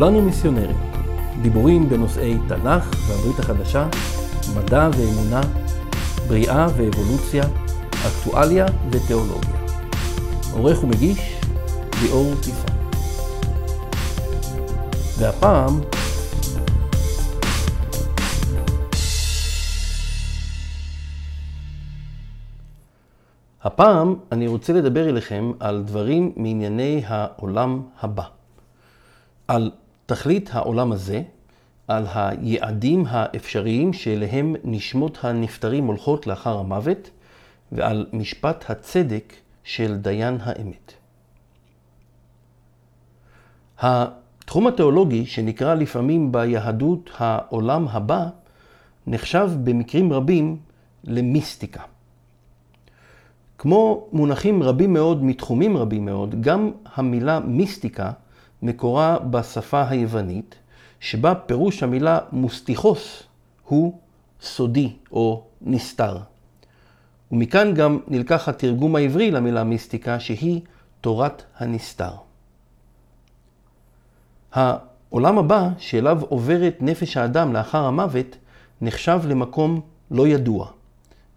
כולנו מיסיונרים. דיבורים בנושאי תנ"ך והברית החדשה, מדע ואמונה, בריאה ואבולוציה, אקטואליה ותיאולוגיה. עורך ומגיש, ליאור טיפון. והפעם, הפעם אני רוצה לדבר אליכם על דברים מענייני העולם הבא. על תכלית העולם הזה, על היעדים האפשריים שאליהם נשמות הנפטרים הולכות לאחר המוות, ועל משפט הצדק של דיין האמת. התחום התיאולוגי, שנקרא לפעמים ביהדות העולם הבא, נחשב במקרים רבים למיסטיקה. כמו מונחים רבים מאוד מתחומים רבים מאוד, גם המילה מיסטיקה מקורה בשפה היוונית, שבה פירוש המילה מוסטיחוס הוא סודי או נסתר. ומכאן גם נלקח התרגום העברי למילה מיסטיקה, שהיא תורת הנסתר. העולם הבא, שאליו עוברת נפש האדם לאחר המוות, נחשב למקום לא ידוע.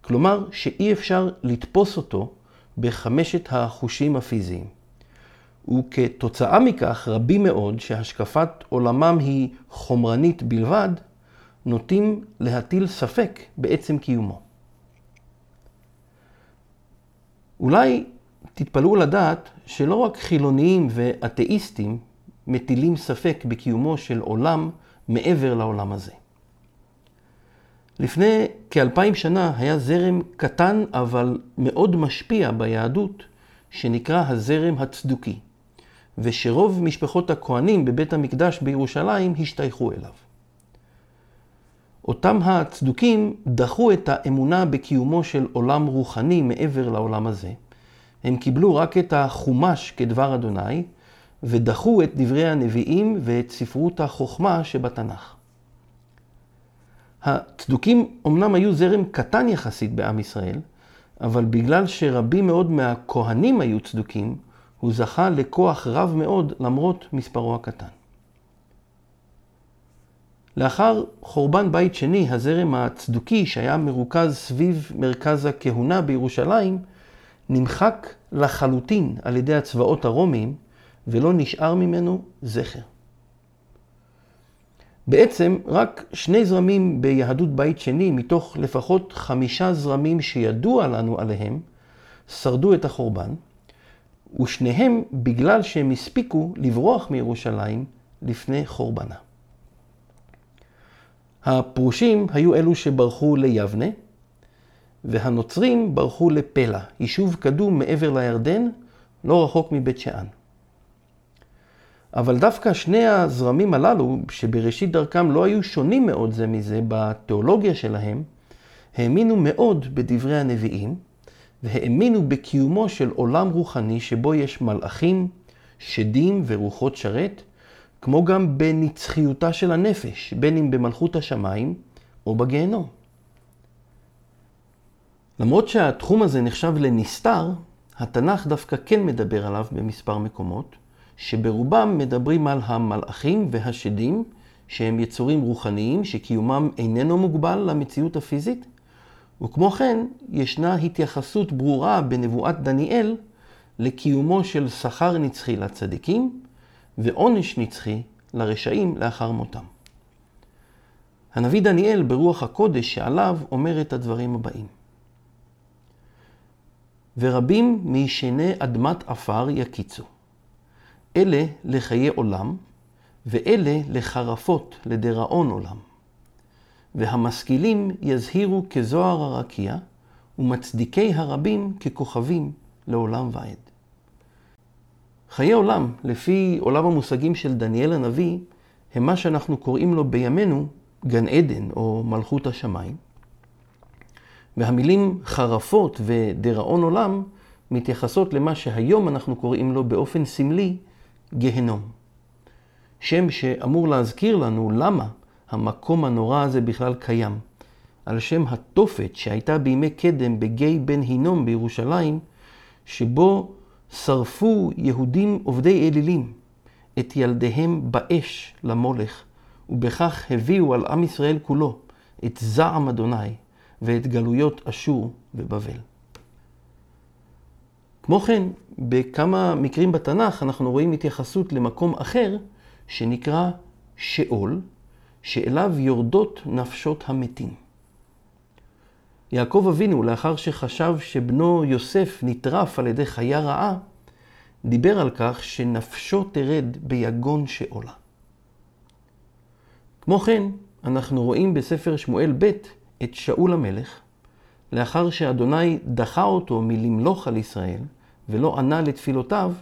כלומר, שאי אפשר לתפוס אותו בחמשת החושים הפיזיים. וכתוצאה מכך, רבים מאוד שהשקפת עולמם היא חומרנית בלבד, נוטים להטיל ספק בעצם קיומו. אולי תתפלאו לדעת שלא רק חילוניים ואתאיסטים מטילים ספק בקיומו של עולם מעבר לעולם הזה. לפני כאלפיים שנה היה זרם קטן אבל מאוד משפיע ביהדות, שנקרא הזרם הצדוקי. ושרוב משפחות הכהנים בבית המקדש בירושלים השתייכו אליו. אותם הצדוקים דחו את האמונה בקיומו של עולם רוחני מעבר לעולם הזה. הם קיבלו רק את החומש כדבר אדוני, ודחו את דברי הנביאים ואת ספרות החוכמה שבתנ"ך. הצדוקים אמנם היו זרם קטן יחסית בעם ישראל, אבל בגלל שרבים מאוד מהכהנים היו צדוקים, הוא זכה לכוח רב מאוד למרות מספרו הקטן. לאחר חורבן בית שני, הזרם הצדוקי שהיה מרוכז סביב מרכז הכהונה בירושלים, נמחק לחלוטין על ידי הצבאות הרומיים, ולא נשאר ממנו זכר. בעצם רק שני זרמים ביהדות בית שני, מתוך לפחות חמישה זרמים שידוע לנו עליהם, שרדו את החורבן, ושניהם בגלל שהם הספיקו לברוח מירושלים לפני חורבנה. הפרושים היו אלו שברחו ליבנה, והנוצרים ברחו לפלה, יישוב קדום מעבר לירדן, לא רחוק מבית שאן. אבל דווקא שני הזרמים הללו, שבראשית דרכם לא היו שונים מאוד זה מזה בתיאולוגיה שלהם, האמינו מאוד בדברי הנביאים, והאמינו בקיומו של עולם רוחני שבו יש מלאכים, שדים ורוחות שרת, כמו גם בנצחיותה של הנפש, בין אם במלכות השמיים או בגיהנום. למרות שהתחום הזה נחשב לנסתר, התנ"ך דווקא כן מדבר עליו במספר מקומות, שברובם מדברים על המלאכים והשדים, שהם יצורים רוחניים שקיומם איננו מוגבל למציאות הפיזית, וכמו כן, ישנה התייחסות ברורה בנבואת דניאל לקיומו של שכר נצחי לצדיקים ועונש נצחי לרשעים לאחר מותם. הנביא דניאל ברוח הקודש שעליו אומר את הדברים הבאים: ורבים מישני אדמת עפר יקיצו, אלה לחיי עולם, ואלה לחרפות לדיראון עולם. והמשכילים יזהירו כזוהר הרקיע, ומצדיקי הרבים ככוכבים לעולם ועד. חיי עולם, לפי עולם המושגים של דניאל הנביא, הם מה שאנחנו קוראים לו בימינו גן עדן או מלכות השמיים. והמילים חרפות ודיראון עולם מתייחסות למה שהיום אנחנו קוראים לו באופן סמלי גהנום. שם שאמור להזכיר לנו למה המקום הנורא הזה בכלל קיים. על שם התופת שהייתה בימי קדם בגיא בן הינום בירושלים, שבו שרפו יהודים עובדי אלילים את ילדיהם באש למולך, ובכך הביאו על עם ישראל כולו את זעם אדוני ואת גלויות אשור ובבל. כמו כן, בכמה מקרים בתנ"ך אנחנו רואים התייחסות למקום אחר שנקרא שאול, שאליו יורדות נפשות המתים. יעקב אבינו, לאחר שחשב שבנו יוסף נטרף על ידי חיה רעה, דיבר על כך שנפשו תרד ביגון שאולה. כמו כן, אנחנו רואים בספר שמואל ב' את שאול המלך, לאחר שאדוני דחה אותו מלמלוך על ישראל ולא ענה לתפילותיו,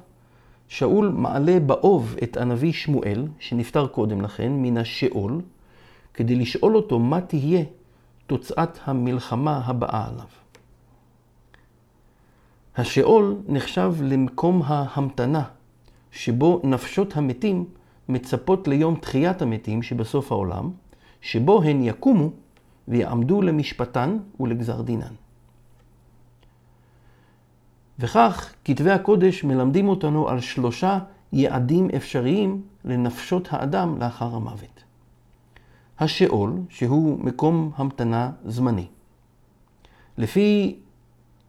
שאול מעלה באוב את הנביא שמואל, שנפטר קודם לכן, מן השאול, כדי לשאול אותו מה תהיה תוצאת המלחמה הבאה עליו. השאול נחשב למקום ההמתנה, שבו נפשות המתים מצפות ליום תחיית המתים שבסוף העולם, שבו הן יקומו ויעמדו למשפטן ולגזר דינן. וכך כתבי הקודש מלמדים אותנו על שלושה יעדים אפשריים לנפשות האדם לאחר המוות. השאול, שהוא מקום המתנה זמני. לפי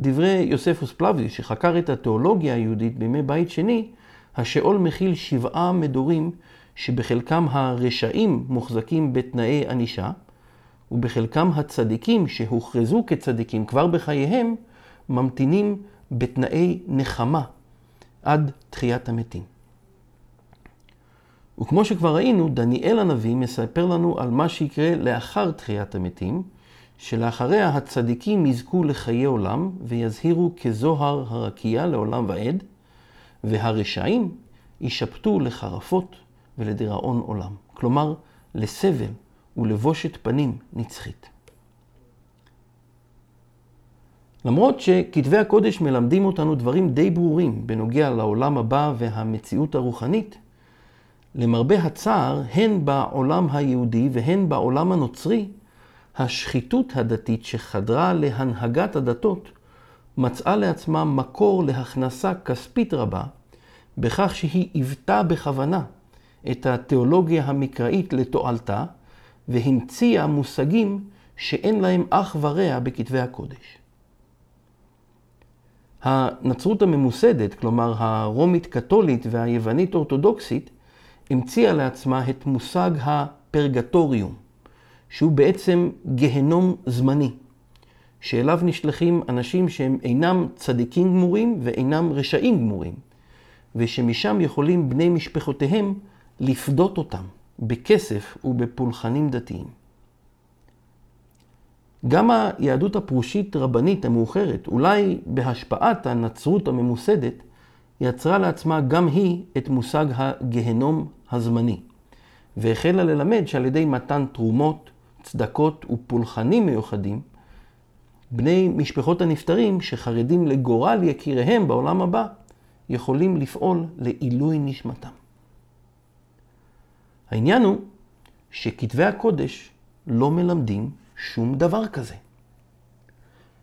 דברי יוספוס פלביוס, שחקר את התיאולוגיה היהודית בימי בית שני, השאול מכיל שבעה מדורים שבחלקם הרשעים מוחזקים בתנאי ענישה, ובחלקם הצדיקים שהוכרזו כצדיקים כבר בחייהם, ממתינים בתנאי נחמה עד תחיית המתים. וכמו שכבר ראינו, דניאל הנביא מספר לנו על מה שיקרה לאחר תחיית המתים, שלאחריה הצדיקים יזכו לחיי עולם ויזהירו כזוהר הרקיע לעולם ועד, והרשעים יישפטו לחרפות ולדיראון עולם, כלומר לסבל ולבושת פנים נצחית. למרות שכתבי הקודש מלמדים אותנו דברים די ברורים בנוגע לעולם הבא והמציאות הרוחנית, למרבה הצער, הן בעולם היהודי והן בעולם הנוצרי, השחיתות הדתית שחדרה להנהגת הדתות מצאה לעצמה מקור להכנסה כספית רבה, בכך שהיא עיוותה בכוונה את התיאולוגיה המקראית לתועלתה, והמציאה מושגים שאין להם אח ורע בכתבי הקודש. הנצרות הממוסדת, כלומר הרומית-קתולית והיוונית-אורתודוקסית, המציאה לעצמה את מושג הפרגטוריום, שהוא בעצם גהנום זמני, שאליו נשלחים אנשים שהם אינם צדיקים גמורים ואינם רשעים גמורים, ושמשם יכולים בני משפחותיהם לפדות אותם בכסף ובפולחנים דתיים. גם היהדות הפרושית רבנית המאוחרת, אולי בהשפעת הנצרות הממוסדת, יצרה לעצמה גם היא את מושג הגהנום הזמני, והחלה ללמד שעל ידי מתן תרומות, צדקות ופולחנים מיוחדים, בני משפחות הנפטרים שחרדים לגורל יקיריהם בעולם הבא, יכולים לפעול לעילוי נשמתם. העניין הוא שכתבי הקודש לא מלמדים שום דבר כזה.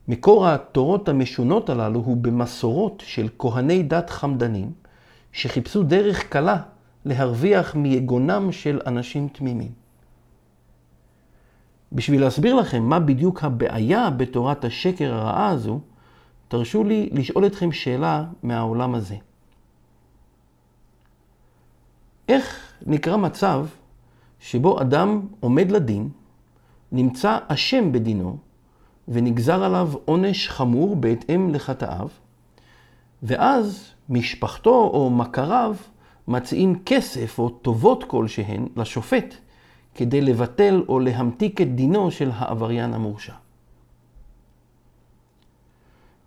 מקור התורות המשונות הללו הוא במסורות של כהני דת חמדנים, שחיפשו דרך קלה להרוויח מיגונם של אנשים תמימים. בשביל להסביר לכם מה בדיוק הבעיה בתורת השקר הרעה הזו, תרשו לי לשאול אתכם שאלה מהעולם הזה. איך נקרא מצב שבו אדם עומד לדין, נמצא אשם בדינו, ונגזר עליו עונש חמור בהתאם לחטאיו, ואז משפחתו או מכריו מציעים כסף או טובות כלשהן לשופט כדי לבטל או להמתיק את דינו של העבריין המורשע.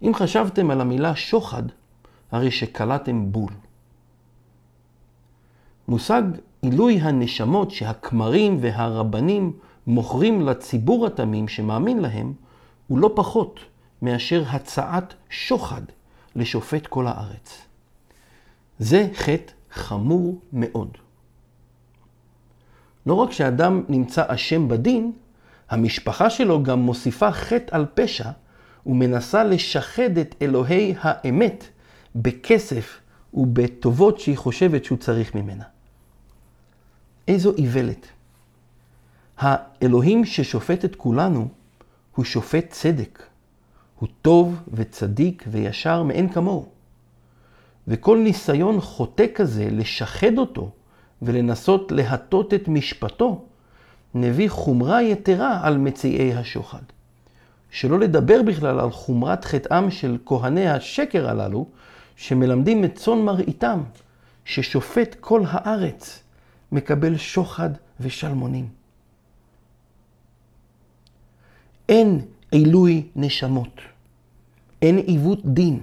אם חשבתם על המילה שוחד, הרי שקלעתם בול. מושג עילוי הנשמות שהכמרים והרבנים מוכרים לציבור התמים שמאמין להם, הוא לא פחות מאשר הצעת שוחד לשופט כל הארץ. זה חטא חמור מאוד. לא רק שאדם נמצא אשם בדין, המשפחה שלו גם מוסיפה חטא על פשע ומנסה לשחד את אלוהי האמת בכסף ובטובות שהיא חושבת שהוא צריך ממנה. איזו איוולת. האלוהים ששופט את כולנו הוא שופט צדק. הוא טוב וצדיק וישר מאין כמוהו. וכל ניסיון חוטא כזה לשחד אותו ולנסות להטות את משפטו, מביא חומרה יתרה על מציעי השוחד. שלא לדבר בכלל על חומרת חטאם של כהני השקר הללו, שמלמדים את צאן מרעיתם, ששופט כל הארץ מקבל שוחד ושלמונים. אין עילוי נשמות, אין עיוות דין,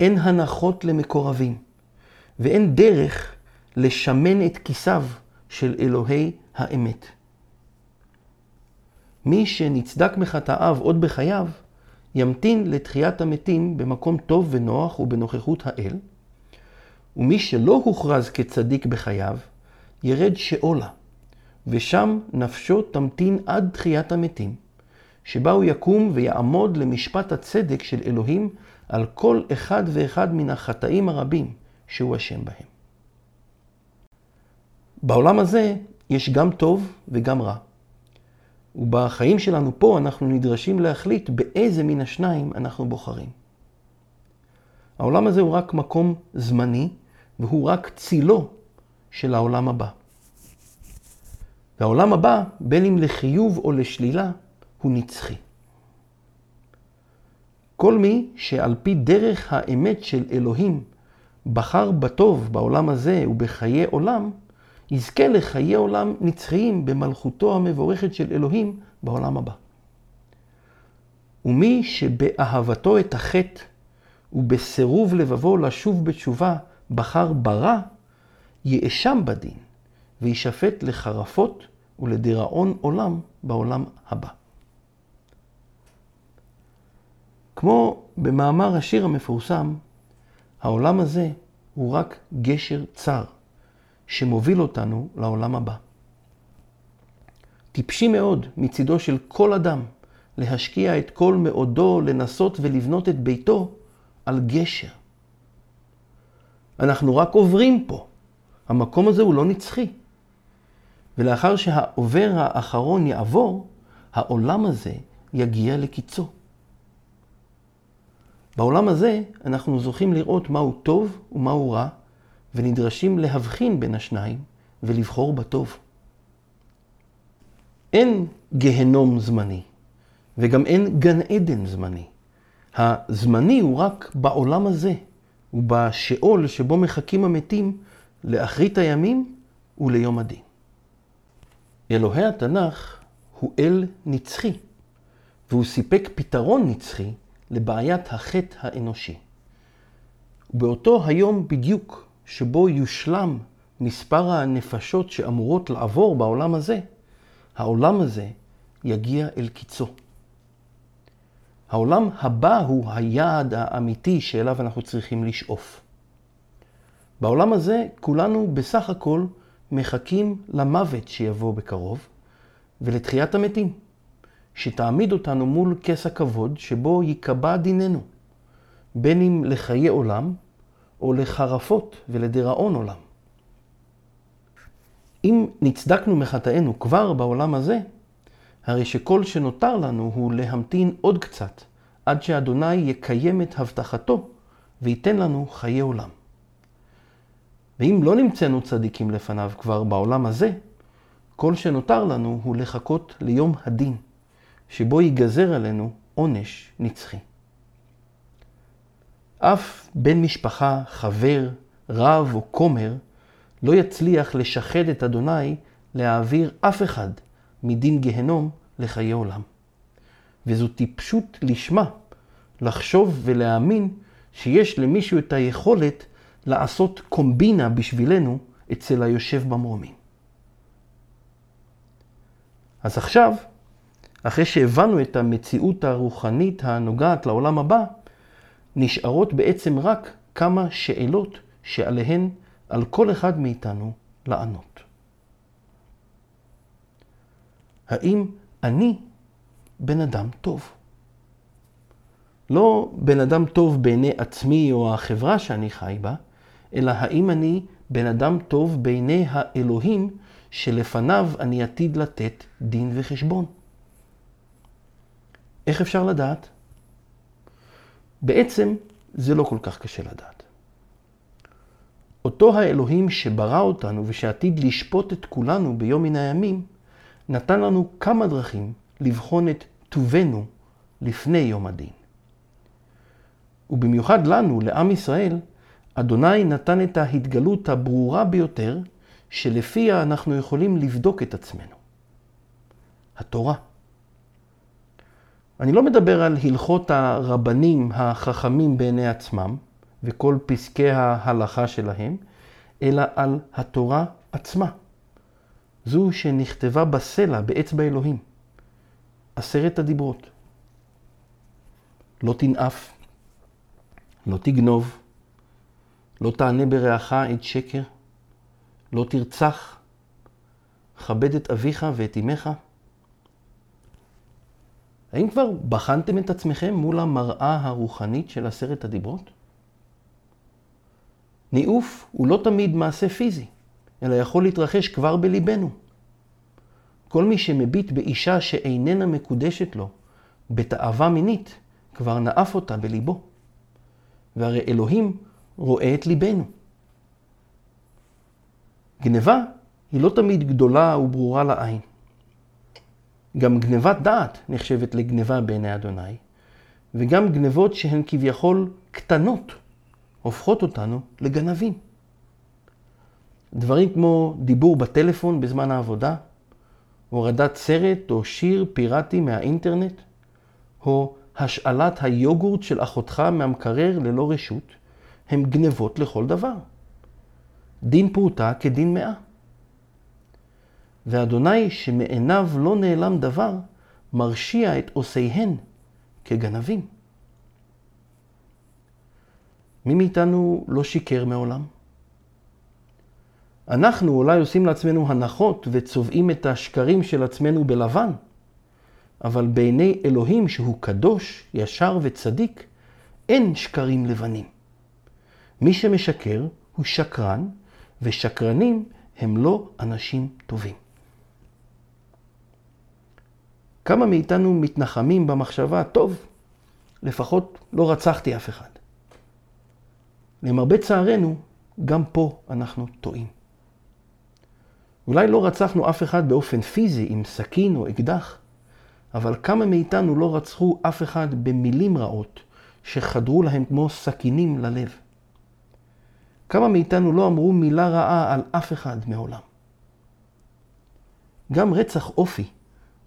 אין הנחות למקורבים, ואין דרך לשמן את כיסיו של אלוהי האמת. מי שנצדק מחטאיו עוד בחייו, ימתין לתחיית המתים במקום טוב ונוח ובנוכחות האל, ומי שלא הוכרז כצדיק בחייו, ירד שאולה, ושם נפשו תמתין עד תחיית המתים, שבה הוא יקום ויעמוד למשפט הצדק של אלוהים על כל אחד ואחד מן החטאים הרבים שהוא אשם בהם. בעולם הזה יש גם טוב וגם רע. ובחיים שלנו פה אנחנו נדרשים להחליט באיזה מן השניים אנחנו בוחרים. העולם הזה הוא רק מקום זמני, והוא רק צילו של העולם הבא. והעולם הבא, בין אם לחיוב או לשלילה, הוא נצחי. כל מי שעל פי דרך האמת של אלוהים בחר בטוב בעולם הזה ובחיי עולם, יזכה לחיי עולם נצחיים במלכותו המבורכת של אלוהים בעולם הבא. ומי שבאהבתו את החטא ובסירוב לבבו לשוב בתשובה בחר ברע, יאשם בדין וישפט לחרפות ולדיראון עולם בעולם הבא. כמו במאמר השיר המפורסם, העולם הזה הוא רק גשר צר שמוביל אותנו לעולם הבא. טיפשי מאוד מצידו של כל אדם להשקיע את כל מאודו לנסות ולבנות את ביתו על גשר. אנחנו רק עוברים פה. המקום הזה הוא לא נצחי. ולאחר שהעובר האחרון יעבור, העולם הזה יגיע לקיצו. בעולם הזה אנחנו זוכים לראות מהו טוב ומהו רע, ונדרשים להבחין בין השניים ולבחור בטוב. אין גהנום זמני, וגם אין גן עדן זמני. הזמני הוא רק בעולם הזה, ובשאול שבו מחכים המתים לאחרית הימים וליום הדין. אלוהי התנ"ך הוא אל נצחי, והוא סיפק פתרון נצחי לבעיית החטא האנושי. ובאותו היום בדיוק שבו יושלם מספר הנפשות שאמורות לעבור בעולם הזה, העולם הזה יגיע אל קיצו. העולם הבא הוא היעד האמיתי שאליו אנחנו צריכים לשאוף. בעולם הזה כולנו בסך הכל מחכים למוות שיבוא בקרוב ולתחיית המתים, שתעמיד אותנו מול כס הכבוד שבו ייקבע דיננו, בין אם לחיי עולם או לחרפות ולדיראון עולם. אם נצדקנו מחטאינו כבר בעולם הזה, הרי שכל שנותר לנו הוא להמתין עוד קצת, עד שאדוני יקיים את הבטחתו וייתן לנו חיי עולם. ואם לא נמצאנו צדיקים לפניו כבר בעולם הזה, כל שנותר לנו הוא לחכות ליום הדין, שבו ייגזר עלינו עונש נצחי. אף בן משפחה, חבר, רב או כומר לא יצליח לשחד את אדוני להעביר אף אחד מדין גהנום לחיי עולם. וזו טיפשות לשמה לחשוב ולהאמין שיש למישהו את היכולת לעשות קומבינה בשבילנו אצל היושב במרומים. אז עכשיו, אחרי שהבנו את המציאות הרוחנית הנוגעת לעולם הבא, נשארות בעצם רק כמה שאלות שעליהן על כל אחד מאיתנו לענות. האם אני בן אדם טוב? לא בן אדם טוב בעיני עצמי או החברה שאני חי בה, אלא האם אני בן אדם טוב בעיני האלוהים שלפניו אני עתיד לתת דין וחשבון. איך אפשר לדעת? בעצם זה לא כל כך קשה לדעת. אותו האלוהים שברא אותנו ושעתיד לשפוט את כולנו ביום מן הימים, נתן לנו כמה דרכים לבחון את טובנו לפני יום הדין. ובמיוחד לנו, לעם ישראל, אדוני נתן את ההתגלות הברורה ביותר, שלפיה אנחנו יכולים לבדוק את עצמנו. התורה. אני לא מדבר על הלכות הרבנים החכמים בעיני עצמם וכל פסקי ההלכה שלהם, אלא על התורה עצמה. זו שנכתבה בסלע, באצבע אלוהים. עשרת הדיברות. לא תנאף, לא תגנוב, לא תענה ברעך את שקר, לא תרצח, כבד את אביך ואת אמך. האם כבר בחנתם את עצמכם מול המראה הרוחנית של עשרת הדיברות? ניאוף הוא לא תמיד מעשה פיזי, אלא יכול להתרחש כבר בליבנו. כל מי שמביט באישה שאיננה מקודשת לו, בתאווה מינית, כבר נאף אותה בליבו. והרי אלוהים רואה את ליבנו. גניבה היא לא תמיד גדולה וברורה לעין. גם גנבת דעת נחשבת לגניבה בעיני אדוני, וגם גנבות שהן כביכול קטנות הופכות אותנו לגנבים. דברים כמו דיבור בטלפון בזמן העבודה, הורדת סרט או שיר פיראטי מהאינטרנט, או השאלת היוגורט של אחותך מהמקרר ללא רשות, הם גנבות לכל דבר. דין פרוטה כדין מאה. ואדוני שמעיניו לא נעלם דבר, מרשיע את עושיהן כגנבים. מי מאיתנו לא שיקר מעולם? אנחנו אולי עושים לעצמנו הנחות וצובעים את השקרים של עצמנו בלבן, אבל בעיני אלוהים שהוא קדוש, ישר וצדיק, אין שקרים לבנים. מי שמשקר הוא שקרן, ושקרנים הם לא אנשים טובים. כמה מאיתנו מתנחמים במחשבה, טוב, לפחות לא רצחתי אף אחד. למרבה צערנו, גם פה אנחנו טועים. אולי לא רצחנו אף אחד באופן פיזי עם סכין או אקדח, אבל כמה מאיתנו לא רצחו אף אחד במילים רעות שחדרו להם כמו סכינים ללב? כמה מאיתנו לא אמרו מילה רעה על אף אחד מעולם? גם רצח אופי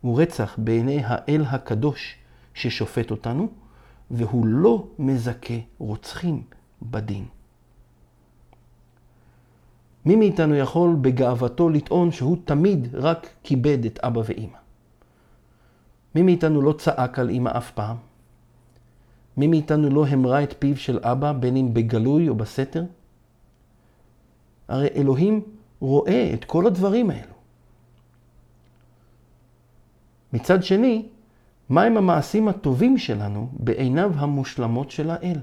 הוא רצח בעיני האל הקדוש ששופט אותנו, והוא לא מזכה רוצחים בדין. מי מאיתנו יכול בגאוותו לטעון שהוא תמיד רק כיבד את אבא ואימא? מי מאיתנו לא צעק על אימא אף פעם? מי מאיתנו לא המרה את פיו של אבא, בין אם בגלוי או בסתר? הרי אלוהים רואה את כל הדברים האלו. מצד שני, מהם המעשים הטובים שלנו בעיניו המושלמות של האל?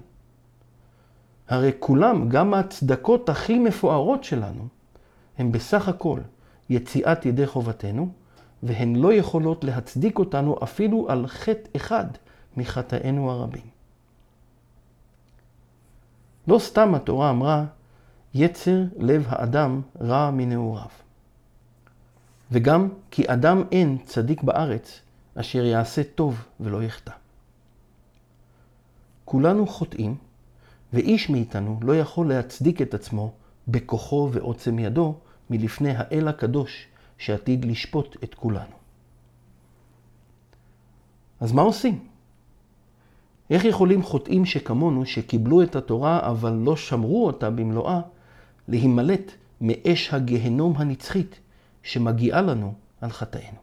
הרי כולם, גם ההצדקות הכי מפוארות שלנו, הם בסך הכל יציאת ידי חובתנו, והן לא יכולות להצדיק אותנו אפילו על חטא אחד מחטאינו הרבים. לא סתם התורה אמרה, יצר לב האדם רע מנעוריו. וגם כי אדם אין צדיק בארץ אשר יעשה טוב ולא יחטא. כולנו חוטאים, ואיש מאיתנו לא יכול להצדיק את עצמו בכוחו ועוצם ידו מלפני האל הקדוש שעתיד לשפוט את כולנו. אז מה עושים? איך יכולים חוטאים שכמונו, שקיבלו את התורה אבל לא שמרו אותה במלואה, להימלט מאש הגהנום הנצחית שמגיעה לנו על חטאינו?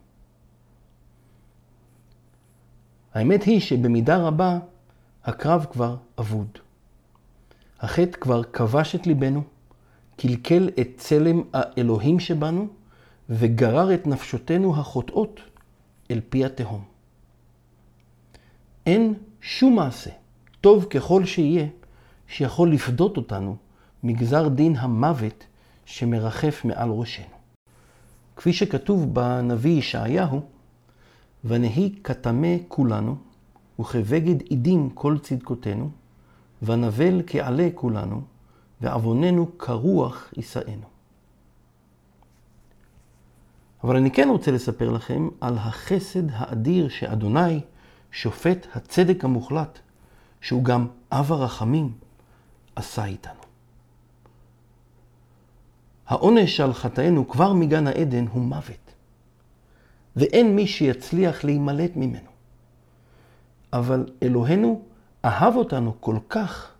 האמת היא שבמידה רבה הקרב כבר אבוד. החטא כבר כבש את ליבנו, קלקל את צלם האלוהים שבנו, וגרר את נפשותנו החוטאות אל פי התהום. אין שום מעשה, טוב ככל שיהיה, שיכול לפדות אותנו מגזר דין המוות שמרחף מעל ראשנו. כפי שכתוב בנביא ישעיהו, ונהי כטמא כולנו, וכבגד עידים כל צדקותינו, ונבל כעלה כולנו, ועווננו כרוח יישאנו. אבל אני כן רוצה לספר לכם על החסד האדיר שאדוני, שופט הצדק המוחלט, שהוא גם אב הרחמים, עשה איתנו. העונש על חטאינו כבר מגן העדן הוא מוות, ואין מי שיצליח להימלט ממנו. אבל אלוהינו אהב אותנו כל כך,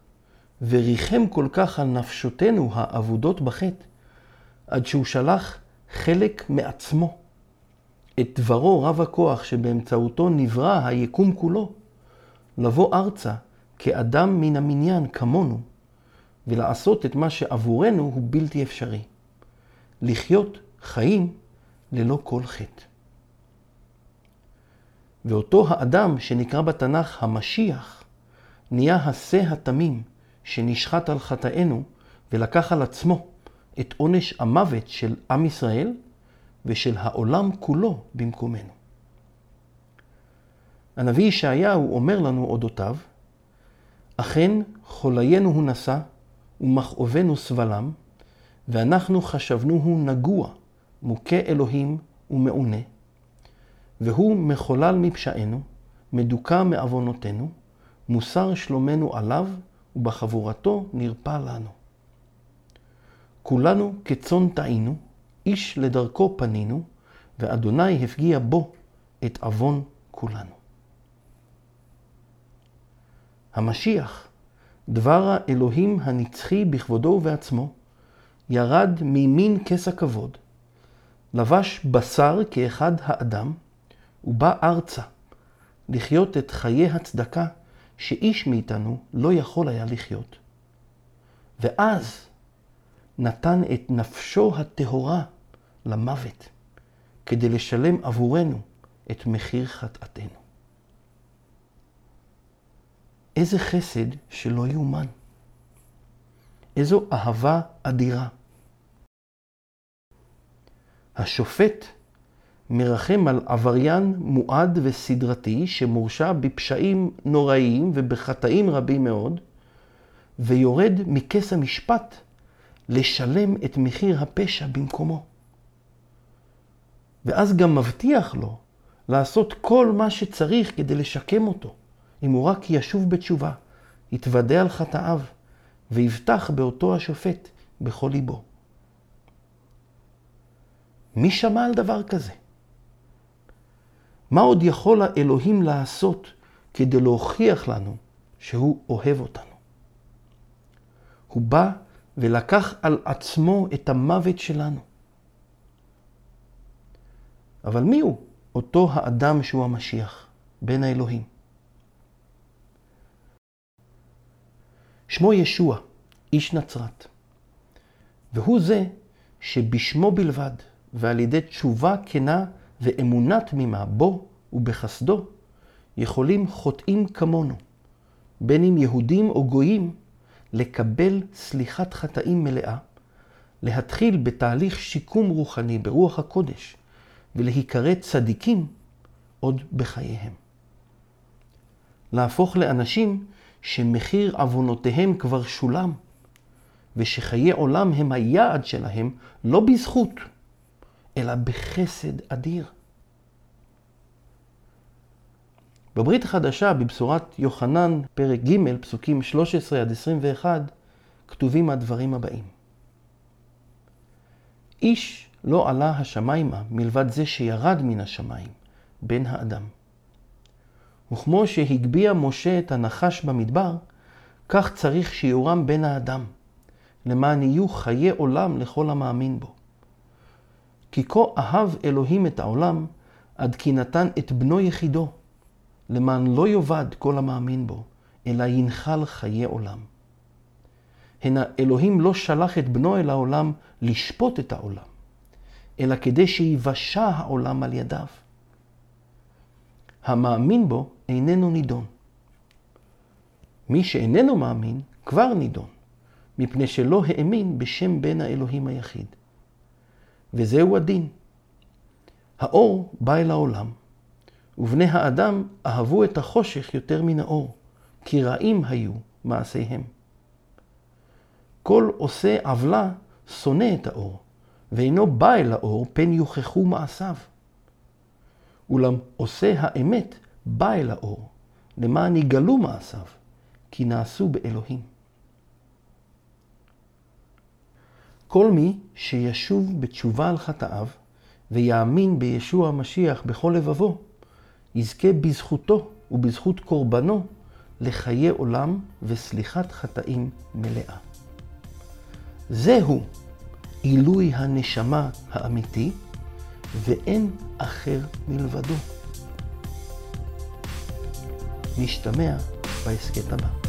וריחם כל כך על נפשותינו האבודות בחטא, עד שהוא שלח חלק מעצמו, את דברו רב הכוח שבאמצעותו נברא היקום כולו, לבוא ארצה כאדם מן המניין כמונו, ולעשות את מה שעבורנו הוא בלתי אפשרי, לחיות חיים ללא כל חטא. ואותו האדם שנקרא בתנ"ך המשיח, נהיה השה התמים שנשחט על חטאינו ולקח על עצמו את עונש המוות של עם ישראל ושל העולם כולו במקומנו. הנביא ישעיהו אומר לנו אודותיו, אכן חוליינו הוא נשא ומכאובנו סבלם, ואנחנו חשבנוהו נגוע, מוכה אלוהים ומעונה, והוא מחולל מפשענו, מדוכא מעוונותינו, מוסר שלומנו עליו, ובחבורתו נרפא לנו. כולנו כצאן טעינו, איש לדרכו פנינו, ואדוני הפגיע בו את עוון כולנו. המשיח, דבר האלוהים הנצחי בכבודו ובעצמו, ירד מימין כס הכבוד, לבש בשר כאחד האדם, ובא ארצה לחיות את חיי הצדקה שאיש מאיתנו לא יכול היה לחיות. ואז נתן את נפשו הטהורה למוות, כדי לשלם עבורנו את מחיר חטאתנו. איזה חסד שלא יאומן. איזו אהבה אדירה. השופט מרחם על עבריין מועד וסדרתי שמורשע בפשעים נוראיים ובחטאים רבים מאוד, ויורד מכס המשפט לשלם את מחיר הפשע במקומו. ואז גם מבטיח לו לעשות כל מה שצריך כדי לשקם אותו, אם הוא רק ישוב בתשובה, יתוודה על חטאיו, ויבטח באותו השופט בכל ליבו. מי שמע על דבר כזה? מה עוד יכול האלוהים לעשות כדי להוכיח לנו שהוא אוהב אותנו? הוא בא ולקח על עצמו את המוות שלנו. אבל מי הוא אותו האדם שהוא המשיח, בן האלוהים? שמו ישוע, איש נצרת. והוא זה שבשמו בלבד, ועל ידי תשובה כנה ואמונה תמימה בו ובחסדו, יכולים חוטאים כמונו, בין אם יהודים או גויים, לקבל סליחת חטאים מלאה, להתחיל בתהליך שיקום רוחני ברוח הקודש, ולהיקרא צדיקים עוד בחייהם. להפוך לאנשים שמחיר עוונותיהם כבר שולם, ושחיי עולם הם היעד שלהם לא בזכות, אלא בחסד אדיר. בברית החדשה, בבשורת יוחנן, פרק ג', פסוקים 13 עד 21, כתובים הדברים הבאים. איש לא עלה השמיימה מלבד זה שירד מן השמיים, בן האדם. וכמו שהגביה משה את הנחש במדבר, כך צריך שיורם בן האדם, למען יהיו חיי עולם לכל המאמין בו. כי כה אהב אלוהים את העולם, עד כי נתן את בנו יחידו, למען לא יאבד כל המאמין בו, אלא ינחל חיי עולם. הנה אלוהים לא שלח את בנו אל העולם לשפוט את העולם, אלא כדי שיבשע העולם על ידיו. המאמין בו איננו נידון. מי שאיננו מאמין כבר נידון, מפני שלא האמין בשם בן האלוהים היחיד. וזהו הדין, האור בא אל העולם, ובני האדם אהבו את החושך יותר מן האור, כי רעים היו מעשיהם. כל עושה עוולה שונא את האור, ואינו בא אל האור פן יוכחו מעשיו. אולם עושה האמת בא אל האור, למען יגלו מעשיו, כי נעשו באלוהים. כל מי שישוב בתשובה על חטאיו, ויאמין בישוע המשיח בכל לבבו, יזכה בזכותו ובזכות קורבנו לחיי עולם וסליחת חטאים מלאה. זהו עילוי הנשמה האמיתי, ואין אחר מלבדו. נשתמע בהסכת הבא.